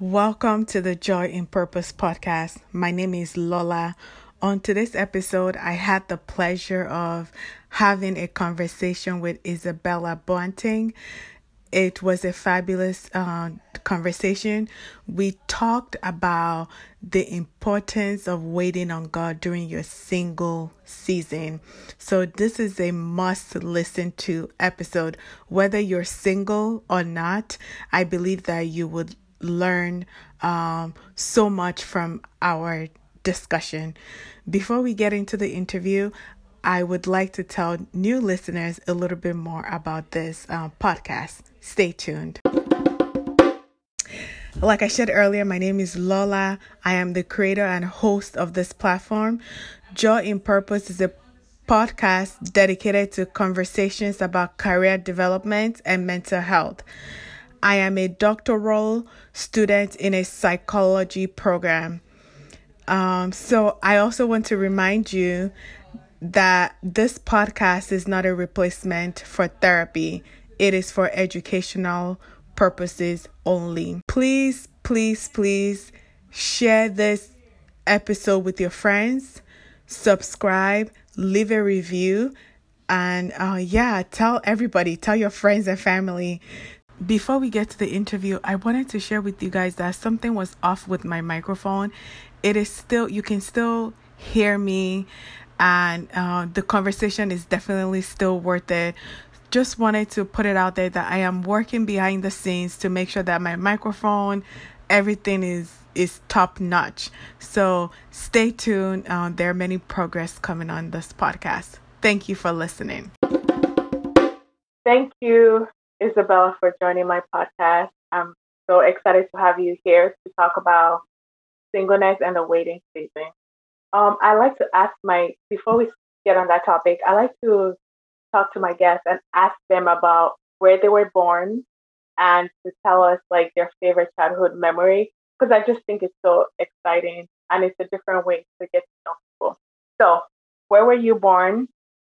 Welcome to the Joy in Purpose podcast. My name is Lola. On today's episode, I had the pleasure of having a conversation with Isabella Boateng. It was a fabulous uh, conversation. We talked about the importance of waiting on God during your single season. So, this is a must listen to episode. Whether you're single or not, I believe that you would learn um, so much from our discussion. Before we get into the interview, I would like to tell new listeners a little bit more about this uh, podcast. Stay tuned. Like I said earlier, my name is Lola. I am the creator and host of this platform. Joy in Purpose is a podcast dedicated to conversations about career development and mental health. I am a doctoral student in a psychology program. Um, so I also want to remind you that this podcast is not a replacement for therapy, it is for educational purposes only. Please, please, please share this episode with your friends, subscribe, leave a review, and uh, yeah, tell everybody, tell your friends and family before we get to the interview, I wanted to share with you guys that something was off with my microphone. It is still, you can still hear me, and uh, the conversation is definitely still worth it. Just wanted to put it out there that I am working behind the scenes to make sure that my microphone, everything is is top notch. So stay tuned. Uh, there are many progress coming on this podcast. Thank you for listening. Thank you Isabella, for joining my podcast. I'm so excited to have you here to talk about singleness and the waiting season. Um, I like to ask my, before we get on that topic, I like to talk to my guests and ask them about where they were born and to tell us like their favorite childhood memory because I just think it's so exciting and it's a different way to get to know people. So, where were you born?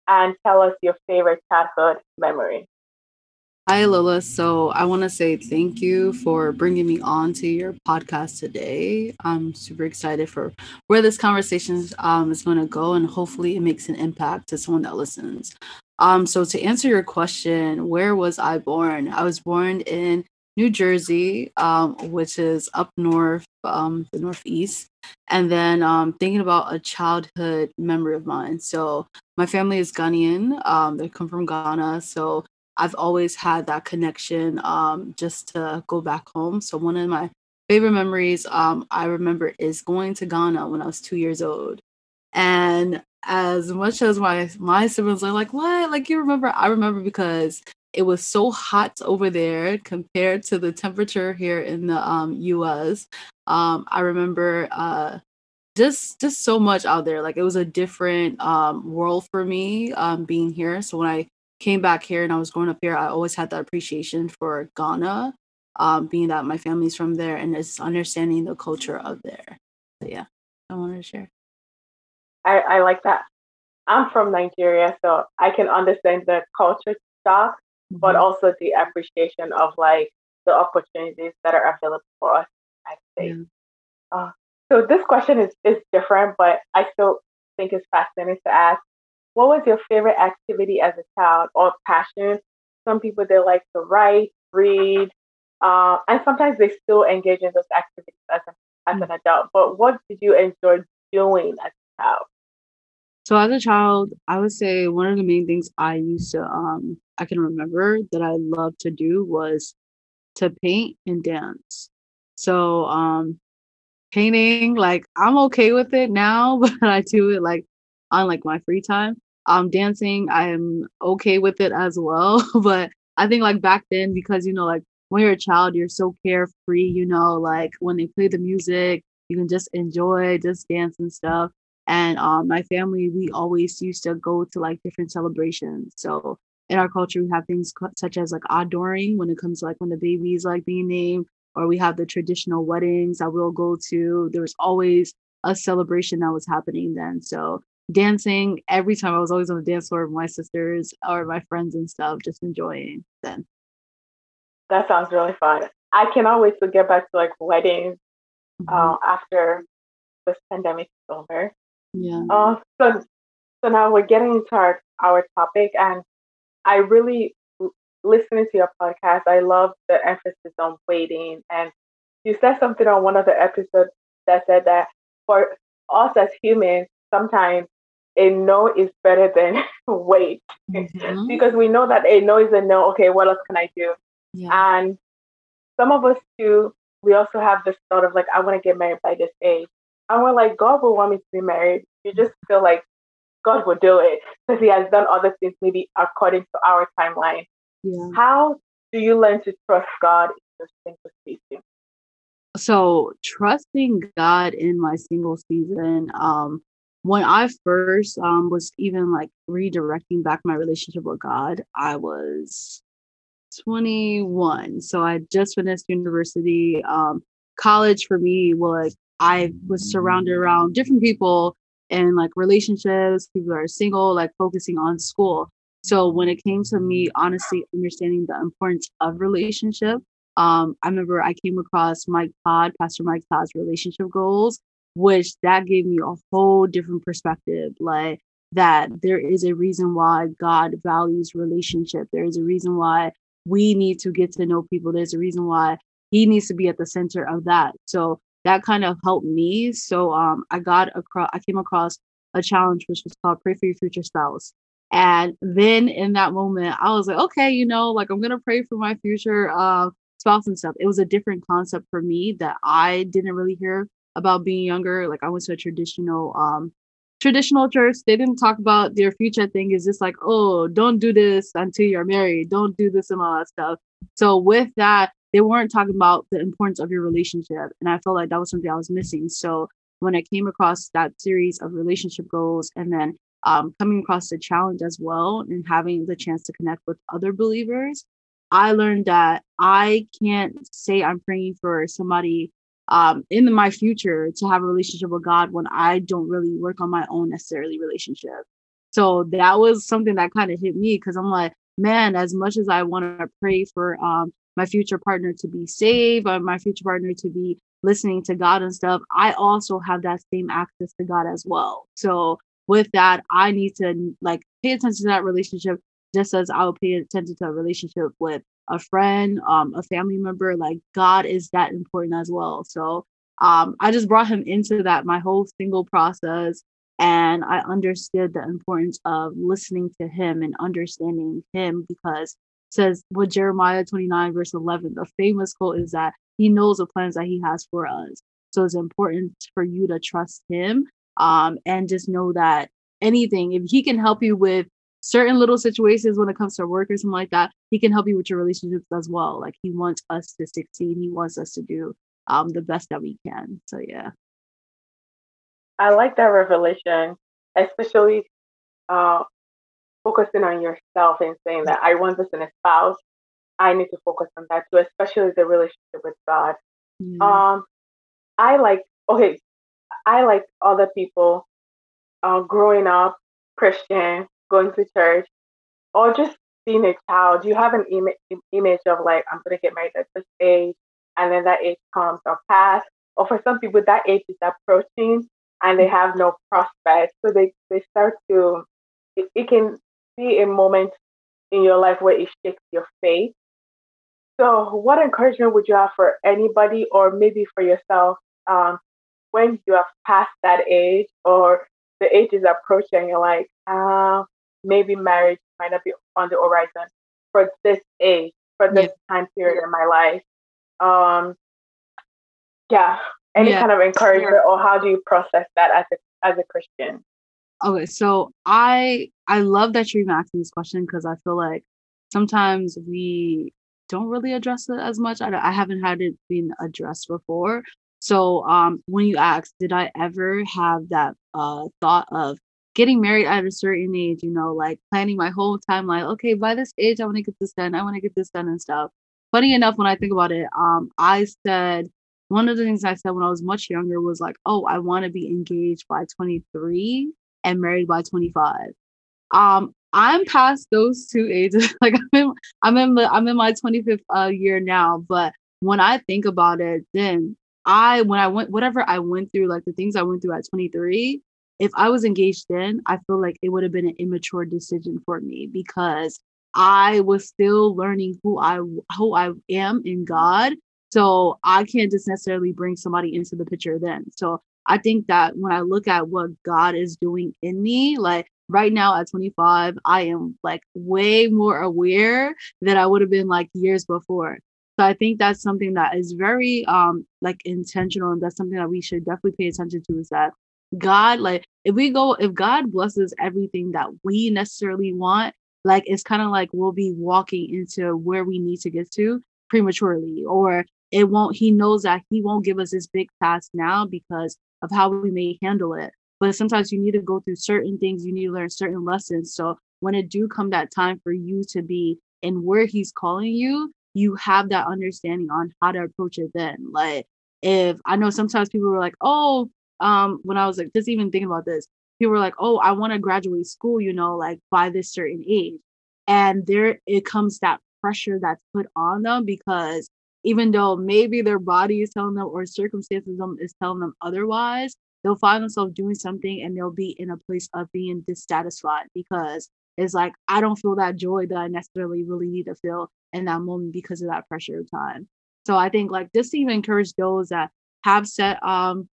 And tell us your favorite childhood memory. Hi, Lola. So I want to say thank you for bringing me on to your podcast today. I'm super excited for where this conversation um, is going to go, and hopefully, it makes an impact to someone that listens. Um, so to answer your question, where was I born? I was born in New Jersey, um, which is up north, um, the Northeast. And then um, thinking about a childhood memory of mine. So my family is Ghanaian. Um, they come from Ghana. So I've always had that connection um, just to go back home. So one of my favorite memories um, I remember is going to Ghana when I was two years old. And as much as my my siblings are like, what? Like you remember? I remember because it was so hot over there compared to the temperature here in the um, U.S. Um, I remember uh, just just so much out there. Like it was a different um, world for me um, being here. So when I came back here and I was growing up here, I always had that appreciation for Ghana, um, being that my family's from there and just understanding the culture of there. So yeah, I wanted to share. I, I like that. I'm from Nigeria, so I can understand the culture shock, mm-hmm. but also the appreciation of like the opportunities that are available for us. I think. Yeah. Uh, so this question is is different, but I still think it's fascinating to ask what was your favorite activity as a child or passion? Some people they like to write, read, uh, and sometimes they still engage in those activities as, a, as an adult. But what did you enjoy doing as a child? So as a child, I would say one of the main things I used to um I can remember that I loved to do was to paint and dance. So um painting like I'm okay with it now, but I do it like on like my free time um dancing i'm okay with it as well. But i think like back then because you know like when you're a child you're so carefree you know like when they play the music you can just enjoy just dance and stuff. And um my family we always used to go to like different celebrations. So in our culture we have things such as like outdooring when it comes to like when the baby's like being named or we have the traditional weddings that we'll go to. There was always a celebration that was happening then. So dancing every time. I was always on the dance floor with my sisters or my friends and stuff, just enjoying then. That sounds really fun. I cannot wait to get back to like weddings mm-hmm. uh, after this pandemic is over. Yeah. Uh, so so now we're getting into our our topic, and I really listening to your podcast. I love the emphasis on waiting, and you said something on one of the episodes that said that for us as humans, sometimes a no is better than wait mm-hmm. because we know that a no is a no. Okay, what else can I do? Yeah. And some of us too, we also have this thought of like, I want to get married by this age. And we're like, God will want me to be married. You just feel like God will do it because He has done other things maybe according to our timeline. Yeah. How do you learn to trust God in your single season? So trusting God in my single season, um, when I first um, was even like redirecting back my relationship with God, I was 21. So I just finished university. Um, college for me was I was surrounded around different people and like relationships, people that are single, like focusing on school. So when it came to me honestly understanding the importance of relationship, um, I remember I came across Mike Todd, Pastor Mike Todd's relationship goals, which that gave me a whole different perspective. Like that there is a reason why God values relationship. There is a reason why we need to get to know people. There's a reason why he needs to be at the center of that. So that kind of helped me. So um, I got across, I came across a challenge which was called Pray for Your Future Spouse. And then in that moment, I was like, okay, you know, like I'm gonna pray for my future uh, spouse and stuff. It was a different concept for me that I didn't really hear about being younger. Like I went to a traditional um, traditional church, they didn't talk about their future thing. Is just like, oh, don't do this until you're married. Don't do this and all that stuff. So with that, they weren't talking about the importance of your relationship. And I felt like that was something I was missing. So when I came across that series of relationship goals and then um, coming across the challenge as well and having the chance to connect with other believers, I learned that I can't say I'm praying for somebody um, in my future to have a relationship with God when I don't really work on my own necessarily relationship. So that was something that kind of hit me because I'm like, man, as much as I want to pray for um, my future partner to be saved or my future partner to be listening to God and stuff, I also have that same access to God as well. So with that, I need to like pay attention to that relationship just as I would pay attention to a relationship with a friend, um, a family member. Like God is that important as well. So um, I just brought him into that my whole single process. And I understood the importance of listening to him and understanding him because says what Jeremiah 29, verse 11, the famous quote is that he knows the plans that he has for us. So it's important for you to trust him um, and just know that anything, if he can help you with certain little situations when it comes to work or something like that, he can help you with your relationships as well. Like he wants us to succeed. He wants us to do um the best that we can. So yeah. I like that revelation, especially uh focusing on yourself and saying that I want this in a spouse. I need to focus on that too, especially the relationship with God. Um I like okay, I like other people uh, growing up Christian going to church, or just being a child, you have an Im- image of like, I'm going to get married at this age, and then that age comes or pass. Or for some people, that age is approaching and they have no prospects. So they, they start to, it, it can be a moment in your life where it shakes your faith. So, what encouragement would you have for anybody, or maybe for yourself, um, when you have passed that age, or the age is approaching? You're like, uh, maybe marriage might not be on the horizon for this age, for this yeah. time period in my life. Um, yeah, any yeah. kind of encouragement, or how do you process that as a as a Christian? Okay, so I I love that you're even asking this question because I feel like sometimes we don't really address it as much. I, I haven't had it been addressed before. So um, when you ask, did I ever have that uh, thought of getting married at a certain age, you know, like planning my whole timeline. Okay, by this age, I want to get this done. I want to get this done and stuff. Funny enough, when I think about it, um, I said one of the things I said when I was much younger was like, oh, I want to be engaged by 23 and married by 25. Um, I'm past those two ages. like I'm in, I'm in, the, I'm in my 25th uh, year now, but when I think about it, then I when I went whatever I went through, like the things I went through at 23, if I was engaged then, I feel like it would have been an immature decision for me because I was still learning who I who I am in God. So I can't just necessarily bring somebody into the picture then. So I think that when I look at what God is doing in me, like right now at 25, I am like way more aware than I would have been like years before. So I think that's something that is very um like intentional and that's something that we should definitely pay attention to is that God like if we go if God blesses everything that we necessarily want, like it's kind of like we'll be walking into where we need to get to prematurely or it won't he knows that he won't give us this big task now because of how we may handle it. But sometimes you need to go through certain things you need to learn certain lessons. So when it do come that time for you to be in where he's calling you you have that understanding on how to approach it then. Like if i know sometimes people were like oh um when i was like just even thinking about this people were like oh i want to graduate school you know like by this certain age and there it comes that pressure that's put on them because even though maybe their body is telling them or circumstances is telling them otherwise they'll find themselves doing something and they'll be in a place of being dissatisfied because it's like I don't feel that joy that I necessarily really need to feel in that moment because of that pressure of time. So I think like just to even encourage those that have set um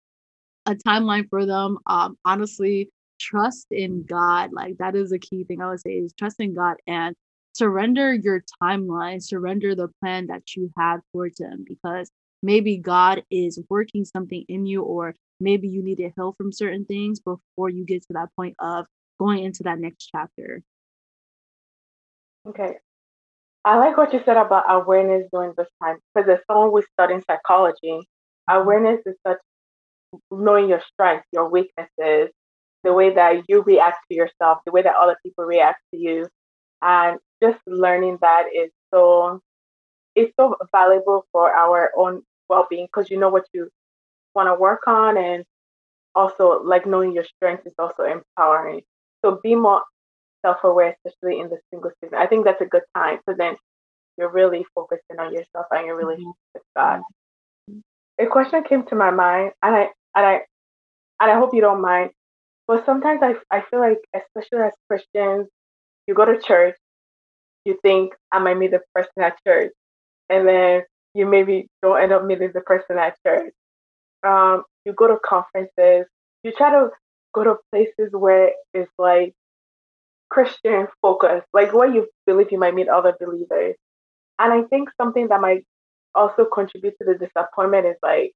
a timeline for them, um honestly trust in God. Like that is a key thing I would say is trust in God and surrender your timeline, surrender the plan that you have towards him because maybe God is working something in you or maybe you need to heal from certain things before you get to that point of going into that next chapter. Okay. I like what you said about awareness during this time because as someone who's studying psychology, mm-hmm. awareness is such knowing your strengths, your weaknesses, the way that you react to yourself, the way that other people react to you, and just learning that is so it's so valuable for our own well-being because you know what you want to work on and also like knowing your strengths is also empowering. So be more self-aware especially in the single season. I think that's a good time so then you're really focusing on yourself and your relationship with god a question came to my mind and i and i and i hope you don't mind but sometimes i, I feel like especially as christians you go to church you think I might meet the person at church, and then you maybe don't end up meeting the person at church. Um, you go to conferences, you try to go to places where it's like Christian focus, like where you believe you might meet other believers. And I think something that might also contribute to the disappointment is like,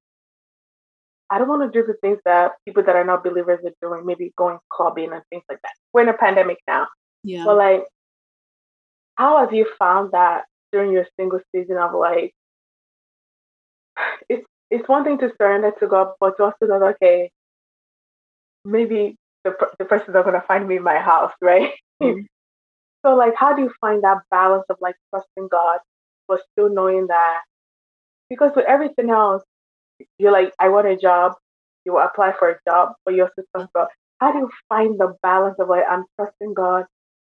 I don't want to do the things that people that are not believers are doing, maybe going clubbing and things like that. We're in a pandemic now. Yeah. But like how have you found that during your single season of like it's it's one thing to surrender to God, but to also that okay, maybe the the person's not gonna find me in my house, right? Mm-hmm. so like, how do you find that balance of like trusting God, but still knowing that because with everything else, you're like, I want a job, you apply for a job, but you also trust God. How do you find the balance of like I'm trusting God,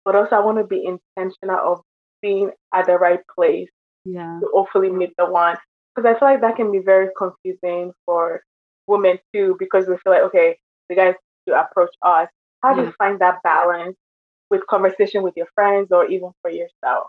but also I want to be intentional of being at the right place yeah. to hopefully meet the one. Because I feel like that can be very confusing for women too, because we feel like, okay, the guys to approach us. How do you find that balance with conversation with your friends or even for yourself?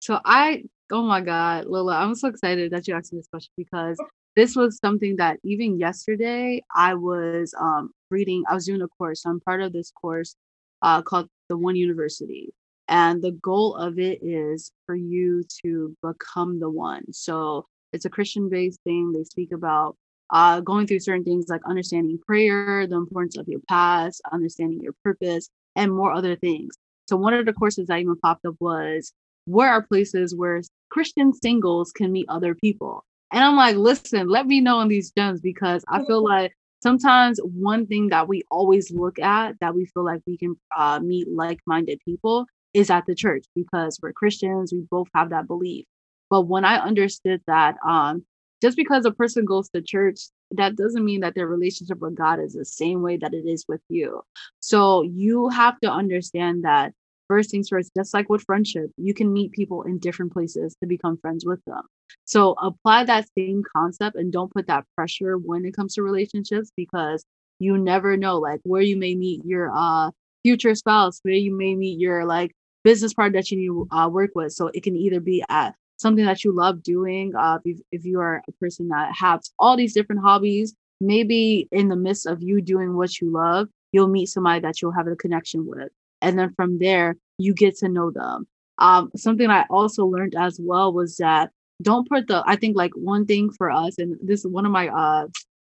So I, oh my God, Lola, I'm so excited that you asked me this question because this was something that even yesterday I was um, reading. I was doing a course. I'm part of this course uh, called the One University. And the goal of it is for you to become the one. So it's a Christian based thing. They speak about uh, going through certain things like understanding prayer, the importance of your past, understanding your purpose, and more other things. So one of the courses that even popped up was where are places where Christian singles can meet other people? And I'm like, listen, let me know in these gems because I feel like sometimes one thing that we always look at that we feel like we can uh, meet like-minded people is at the church because we're christians we both have that belief. But when i understood that um, just because a person goes to church that doesn't mean that their relationship with god is the same way that it is with you. So you have to understand that first things first, just like with friendship, you can meet people in different places to become friends with them. So apply that same concept and don't put that pressure when it comes to relationships because you never know like where you may meet your uh future spouse, where you may meet your like business partner that you need to uh, work with. So it can either be at something that you love doing. Uh, if, if you are a person that has all these different hobbies, maybe in the midst of you doing what you love, you'll meet somebody that you'll have a connection with. And then from there, you get to know them. Um, something I also learned as well was that don't put the, I think like one thing for us, and this is one of my uh,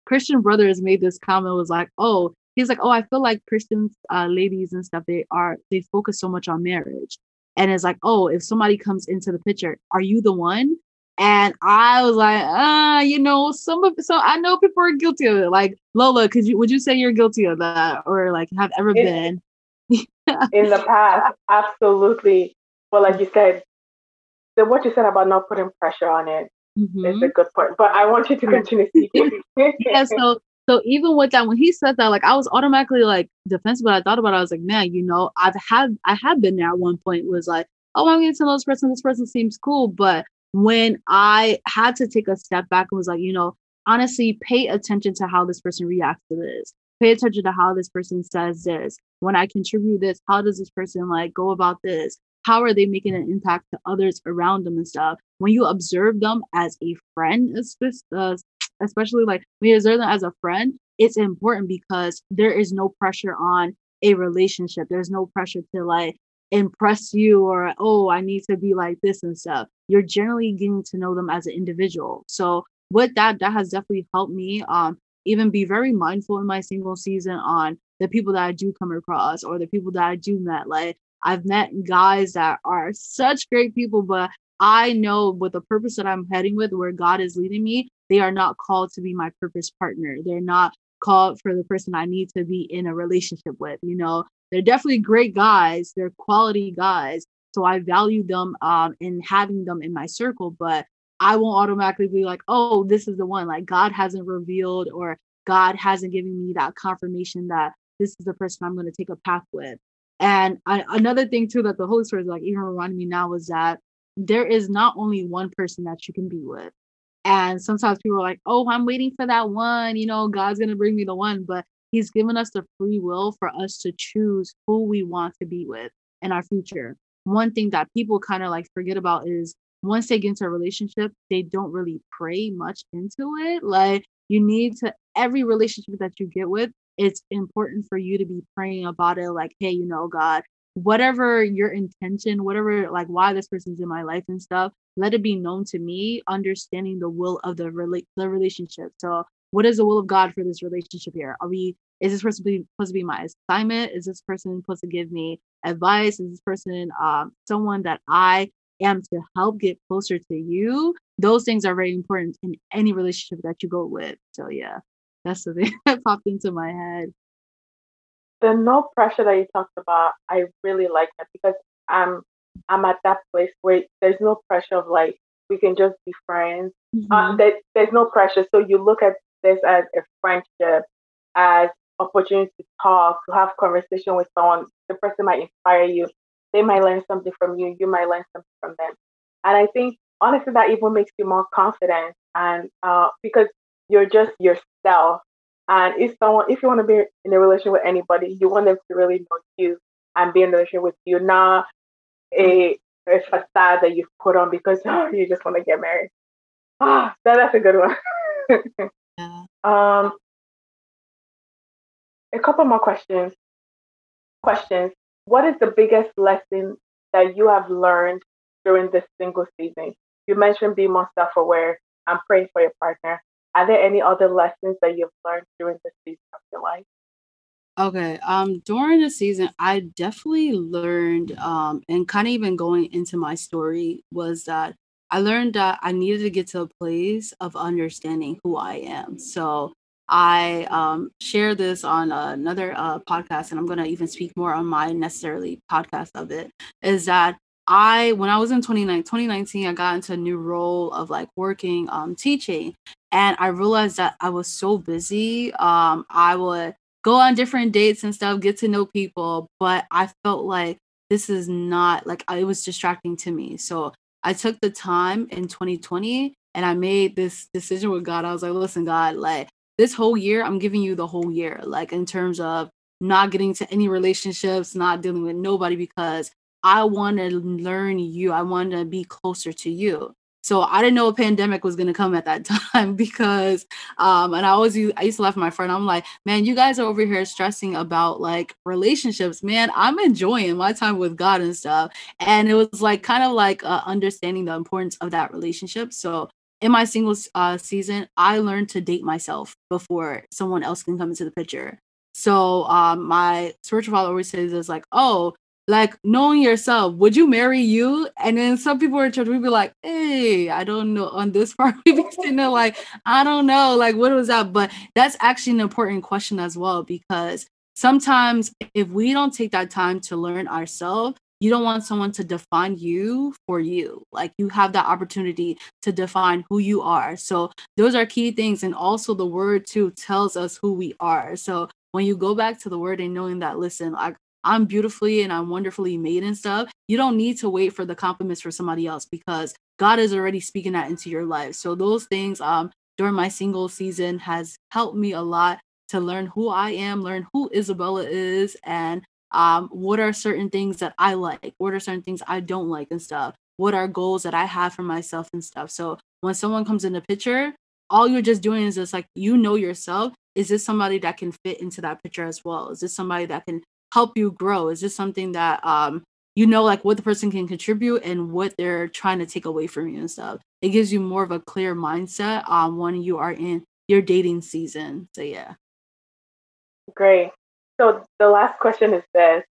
Christian brothers made this comment was like, oh, he's like, oh, I feel like Christian uh, ladies and stuff, they are, they focus so much on marriage. And it's like, oh, if somebody comes into the picture, are you the one? And I was like, ah, uh, you know, some of so I know people are guilty of it. Like Lola, could you would you say you're guilty of that or like have ever in, been? In the past, absolutely. Well, like you said, the what you said about not putting pressure on it mm-hmm. is a good point. But I want you to continue speaking. yeah, so so even with that, when he said that, like I was automatically like defensive, but I thought about it, I was like, man, you know, I've had I have been there at one point was like, oh, I'm getting to know this person, this person seems cool, but when I had to take a step back and was like, you know, honestly, pay attention to how this person reacts to this. Pay attention to how this person says this. When I contribute this, how does this person like go about this? How are they making an impact to others around them and stuff? When you observe them as a friend, uh, especially like when you observe them as a friend, it's important because there is no pressure on a relationship. There's no pressure to like impress you or oh i need to be like this and stuff you're generally getting to know them as an individual so with that that has definitely helped me um even be very mindful in my single season on the people that i do come across or the people that i do met like i've met guys that are such great people but i know with the purpose that i'm heading with where god is leading me they are not called to be my purpose partner they're not called for the person i need to be in a relationship with you know they're definitely great guys. They're quality guys. So I value them um, in having them in my circle, but I won't automatically be like, oh, this is the one. Like God hasn't revealed or God hasn't given me that confirmation that this is the person I'm going to take a path with. And I, another thing too that the Holy Spirit is like even reminding me now was that there is not only one person that you can be with. And sometimes people are like, oh, I'm waiting for that one. You know, God's going to bring me the one. But He's given us the free will for us to choose who we want to be with in our future. One thing that people kind of like forget about is once they get into a relationship, they don't really pray much into it. Like you need to every relationship that you get with, it's important for you to be praying about it like, hey, you know, God, whatever your intention, whatever like why this person's in my life and stuff, let it be known to me, understanding the will of the rela- the relationship. So what is the will of God for this relationship here? Are we is this person supposed to be my assignment? Is this person supposed to give me advice? Is this person um, someone that I am to help get closer to you? Those things are very important in any relationship that you go with. So yeah, that's the thing that popped into my head. The no pressure that you talked about, I really like that because I'm I'm at that place where there's no pressure of like we can just be friends. Uh, mm-hmm. Uh, there, there's no pressure. So you look at this as a friendship, as opportunity to talk, to have conversation with someone. The person might inspire you. They might learn something from you. You might learn something from them. And I think honestly that even makes you more confident and uh, because you're just yourself. And if someone, if you want to be in a relationship with anybody, you want them to really know you and be in a relationship with you, not a, a facade that you've put on because oh, you just want to get married. Ah, that, that's a good one. Yeah. Um, a couple more questions. Questions. What is the biggest lesson that you have learned during this single season? You mentioned being more self-aware and praying for your partner. Are there any other lessons that you've learned during this season of your life? Okay. Um, during the season, I definitely learned, um, and kind of even going into my story was that I learned that I needed to get to a place of understanding who I am. So I um, share this on another uh, podcast, and I'm going to even speak more on my necessarily podcast of it. Is that I, when I was in 2019, 2019 I got into a new role of like working, um, teaching, and I realized that I was so busy. Um, I would go on different dates and stuff, get to know people, but I felt like this is not like it was distracting to me. So I took the time in 2020 and I made this decision with God. I was like, listen, God, like this whole year, I'm giving you the whole year, like in terms of not getting to any relationships, not dealing with nobody because I want to learn you. I want to be closer to you. So I didn't know a pandemic was gonna come at that time because um and I always I used to laugh at my friend. I'm like, man, you guys are over here stressing about like relationships. Man, I'm enjoying my time with God and stuff. And it was like kind of like uh, understanding the importance of that relationship. So in my singles uh, season, I learned to date myself before someone else can come into the picture. So um, my spiritual father always says is like, oh, like knowing yourself, would you marry you? And then some people in church would be like, hey, I don't know. On this part, we'd be sitting there like, I don't know, like what was that? But that's actually an important question as well, because sometimes if we don't take that time to learn ourselves, you don't want someone to define you for you. Like you have that opportunity to define who you are. So those are key things. And also the word too tells us who we are. So when you go back to the word and knowing that, listen, like I'm beautifully and I'm wonderfully made and stuff, you don't need to wait for the compliments for somebody else because God is already speaking that into your life. So those things um during my single season has helped me a lot to learn who I am, learn who Isabella is, and um, what are certain things that I like, what are certain things I don't like and stuff, what are goals that I have for myself and stuff. So when someone comes in the picture, all you're just doing is just like you know yourself. Is this somebody that can fit into that picture as well? Is this somebody that can help you grow? Is this something that um you know like what the person can contribute and what they're trying to take away from you and stuff? It gives you more of a clear mindset um when you are in your dating season. So yeah. Great. So the last question is this: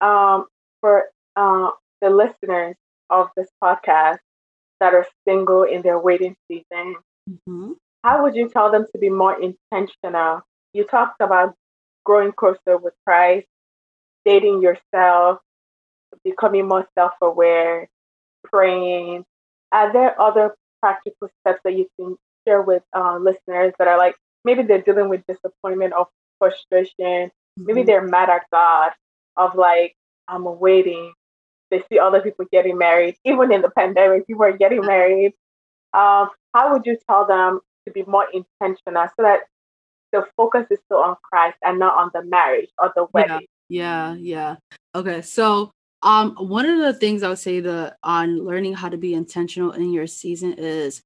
um, for uh, the listeners of this podcast that are single in their waiting season, mm-hmm. how would you tell them to be more intentional? You talked about growing closer with Christ, dating yourself, becoming more self-aware, praying. Are there other practical steps that you can share with uh, listeners that are like maybe they're dealing with disappointment or frustration Maybe mm-hmm. they're mad at God of like, I'm waiting. They see other people getting married. Even in the pandemic, people are getting married. Um, how would you tell them to be more intentional so that the focus is still on Christ and not on the marriage or the wedding? Yeah, yeah. yeah. Okay, so um, one of the things I would say that on learning how to be intentional in your season is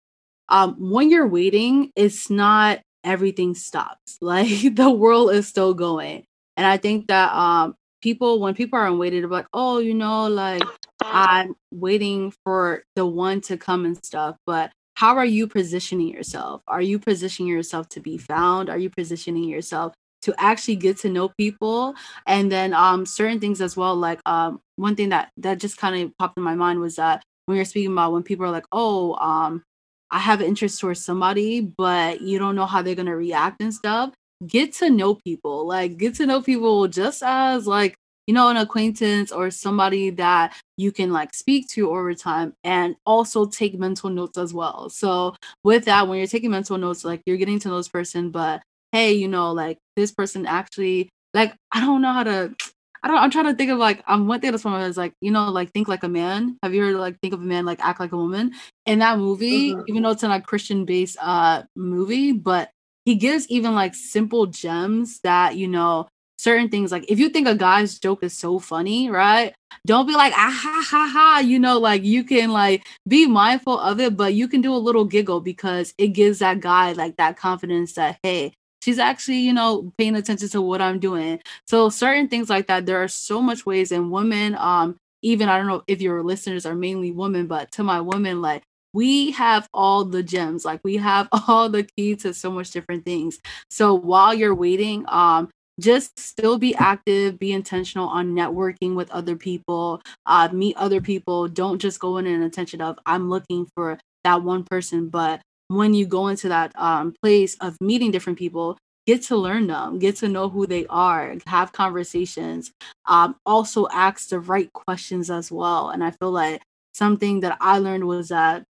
um, when you're waiting, it's not everything stops. Like the world is still going. And I think that um people when people are to be like, oh, you know, like I'm waiting for the one to come and stuff. But how are you positioning yourself? Are you positioning yourself to be found? Are you positioning yourself to actually get to know people? And then um certain things as well, like um one thing that that just kind of popped in my mind was that when you're speaking about when people are like, oh, um, I have interest towards somebody, but you don't know how they're gonna react and stuff get to know people like get to know people just as like you know an acquaintance or somebody that you can like speak to over time and also take mental notes as well so with that when you're taking mental notes like you're getting to know this person but hey you know like this person actually like i don't know how to I don't. I'm trying to think of like um one thing that's one is like you know like think like a man. Have you heard like think of a man like act like a woman? In that movie, mm-hmm. even though it's in a Christian based uh movie, but he gives even like simple gems that you know certain things like if you think a guy's joke is so funny right don't be like ah ha ha ha you know like you can like be mindful of it but you can do a little giggle because it gives that guy like that confidence that hey she's actually you know paying attention to what i'm doing. So certain things like that there are so much ways and women um even i don't know if your listeners are mainly women but to my women like we have all the gems like we have all the key to so much different things. So while you're waiting um just still be active be intentional on networking with other people uh, meet other people. Don't just go in an intention of i'm looking for that one person but when you go into that um, place of meeting different people get to learn them get to know who they are have conversations um, also ask the right questions as well. And i feel like something that i learned was that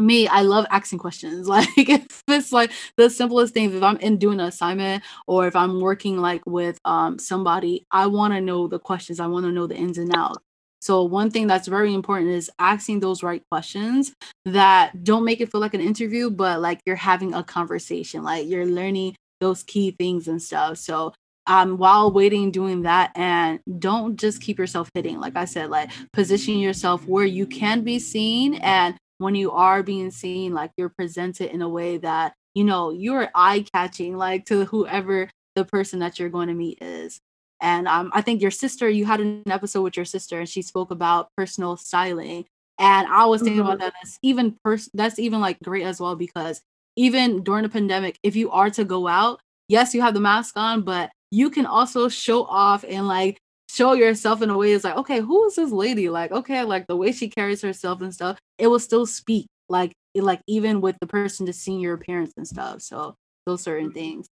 me, I love asking questions. Like if it's like the simplest things, if I'm in doing an assignment or if I'm working like with um somebody, I want to know the questions. I want to know the ins and outs. So one thing that's very important is asking those right questions that don't make it feel like an interview, but like you're having a conversation, like you're learning those key things and stuff. So um while waiting doing that and don't just keep yourself hitting like i said like position yourself where you can be seen and when you are being seen like you're presented in a way that you know you're eye catching like to whoever the person that you're going to meet is. And um, i think your sister you had an episode with your sister and she spoke about personal styling. And i was thinking mm-hmm. about that as even pers- that's even like great as well because even during the pandemic if you are to go out yes you have the mask on but you can also show off and like show yourself in a way it's like okay who is this lady? Like okay like the way she carries herself and stuff it will still speak like like even with the person just seeing your appearance and stuff so those certain things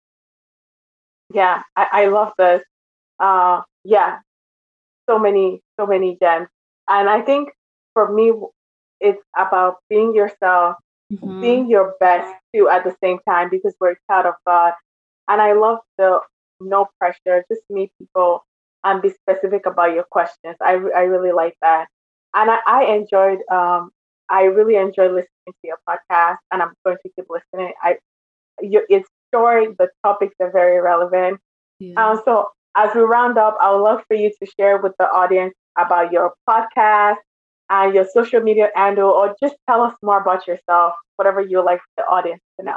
yeah i, I love this uh yeah so many so many gems and i think for me it's about being yourself mm-hmm. being your best too at the same time because we're a child of god and i love the no pressure just meet people and be specific about your questions. I, I really like that. And I, I enjoyed, um, I really enjoy listening to your podcast and I'm going to keep listening. I, you, it's short, the topics are very relevant. Yeah. Um, so as we round up, I would love for you to share with the audience about your podcast and your social media handle, or just tell us more about yourself, whatever you like the audience to know.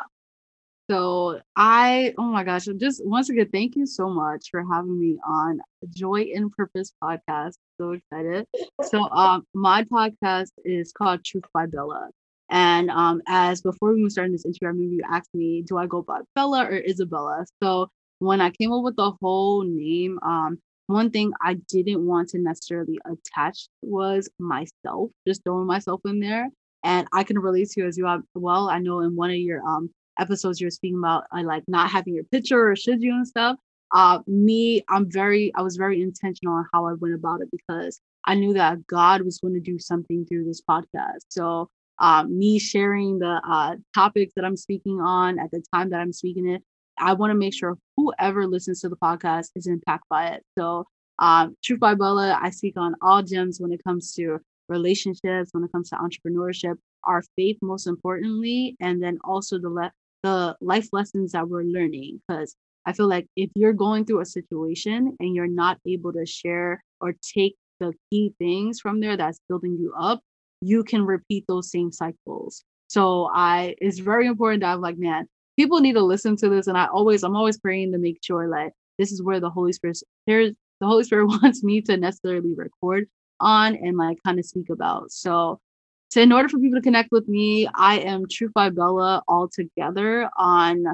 So I, oh my gosh, just once again, thank you so much for having me on Joy in Purpose podcast. So excited. So um, my podcast is called Truth by Bella. And um, as before we started this interview, I remember you asked me, do I go by Bella or Isabella? So when I came up with the whole name, um, one thing I didn't want to necessarily attach was myself, just throwing myself in there. And I can relate to you as you well. I know in one of your um episodes you're speaking about uh, like not having your picture or should you and stuff uh me i'm very i was very intentional on how i went about it because i knew that god was going to do something through this podcast. So um, me sharing the uh, topics that i'm speaking on at the time that i'm speaking it i want to make sure whoever listens to the podcast is impacted by it. So um, truth by bella i speak on all gems when it comes to relationships when it comes to entrepreneurship our faith most importantly and then also the le- the life lessons that we're learning because I feel like if you're going through a situation and you're not able to share or take the key things from there that's building you up, you can repeat those same cycles. So I it's very important that I'm like, man, people need to listen to this. And I always, I'm always praying to make sure like this is where the Holy Spirit there's the Holy Spirit wants me to necessarily record on and like kind of speak about. So so in order for people to connect with me, I am Truth by Bella all together on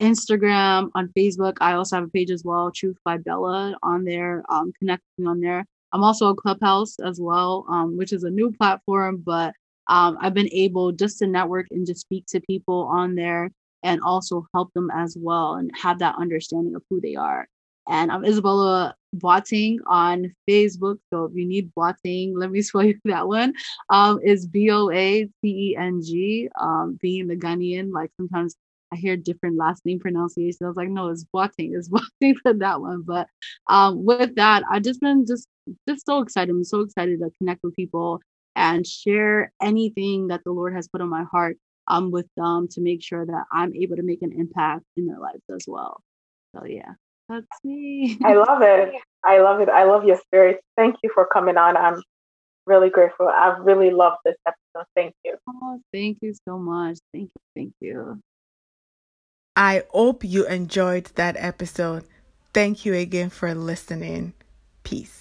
Instagram, on Facebook. I also have a page as well, Truth by Bella on there. Um, connect me on there. I'm also on Clubhouse as well, um, which is a new platform, but um, I've been able just to network and just speak to people on there and also help them as well and have that understanding of who they are. And I'm Isabella Boateng on Facebook. So if you need Boateng, let me spell you that one. Um, is B O A T E N G. Um, being the Ghanaian, like sometimes I hear different last name pronunciations. I was like, no, it's Boateng. It's Boateng for that one. But um, with that, I've just been just just so excited. I'm so excited to connect with people and share anything that the Lord has put on my heart um, with them to make sure that I'm able to make an impact in their lives as well. So yeah. That's me. I love it. I love it. I love your spirit. Thank you for coming on. I'm really grateful. I've really loved this episode. Thank you. Oh, thank you so much. Thank you. Thank you. I hope you enjoyed that episode. Thank you again for listening. Peace.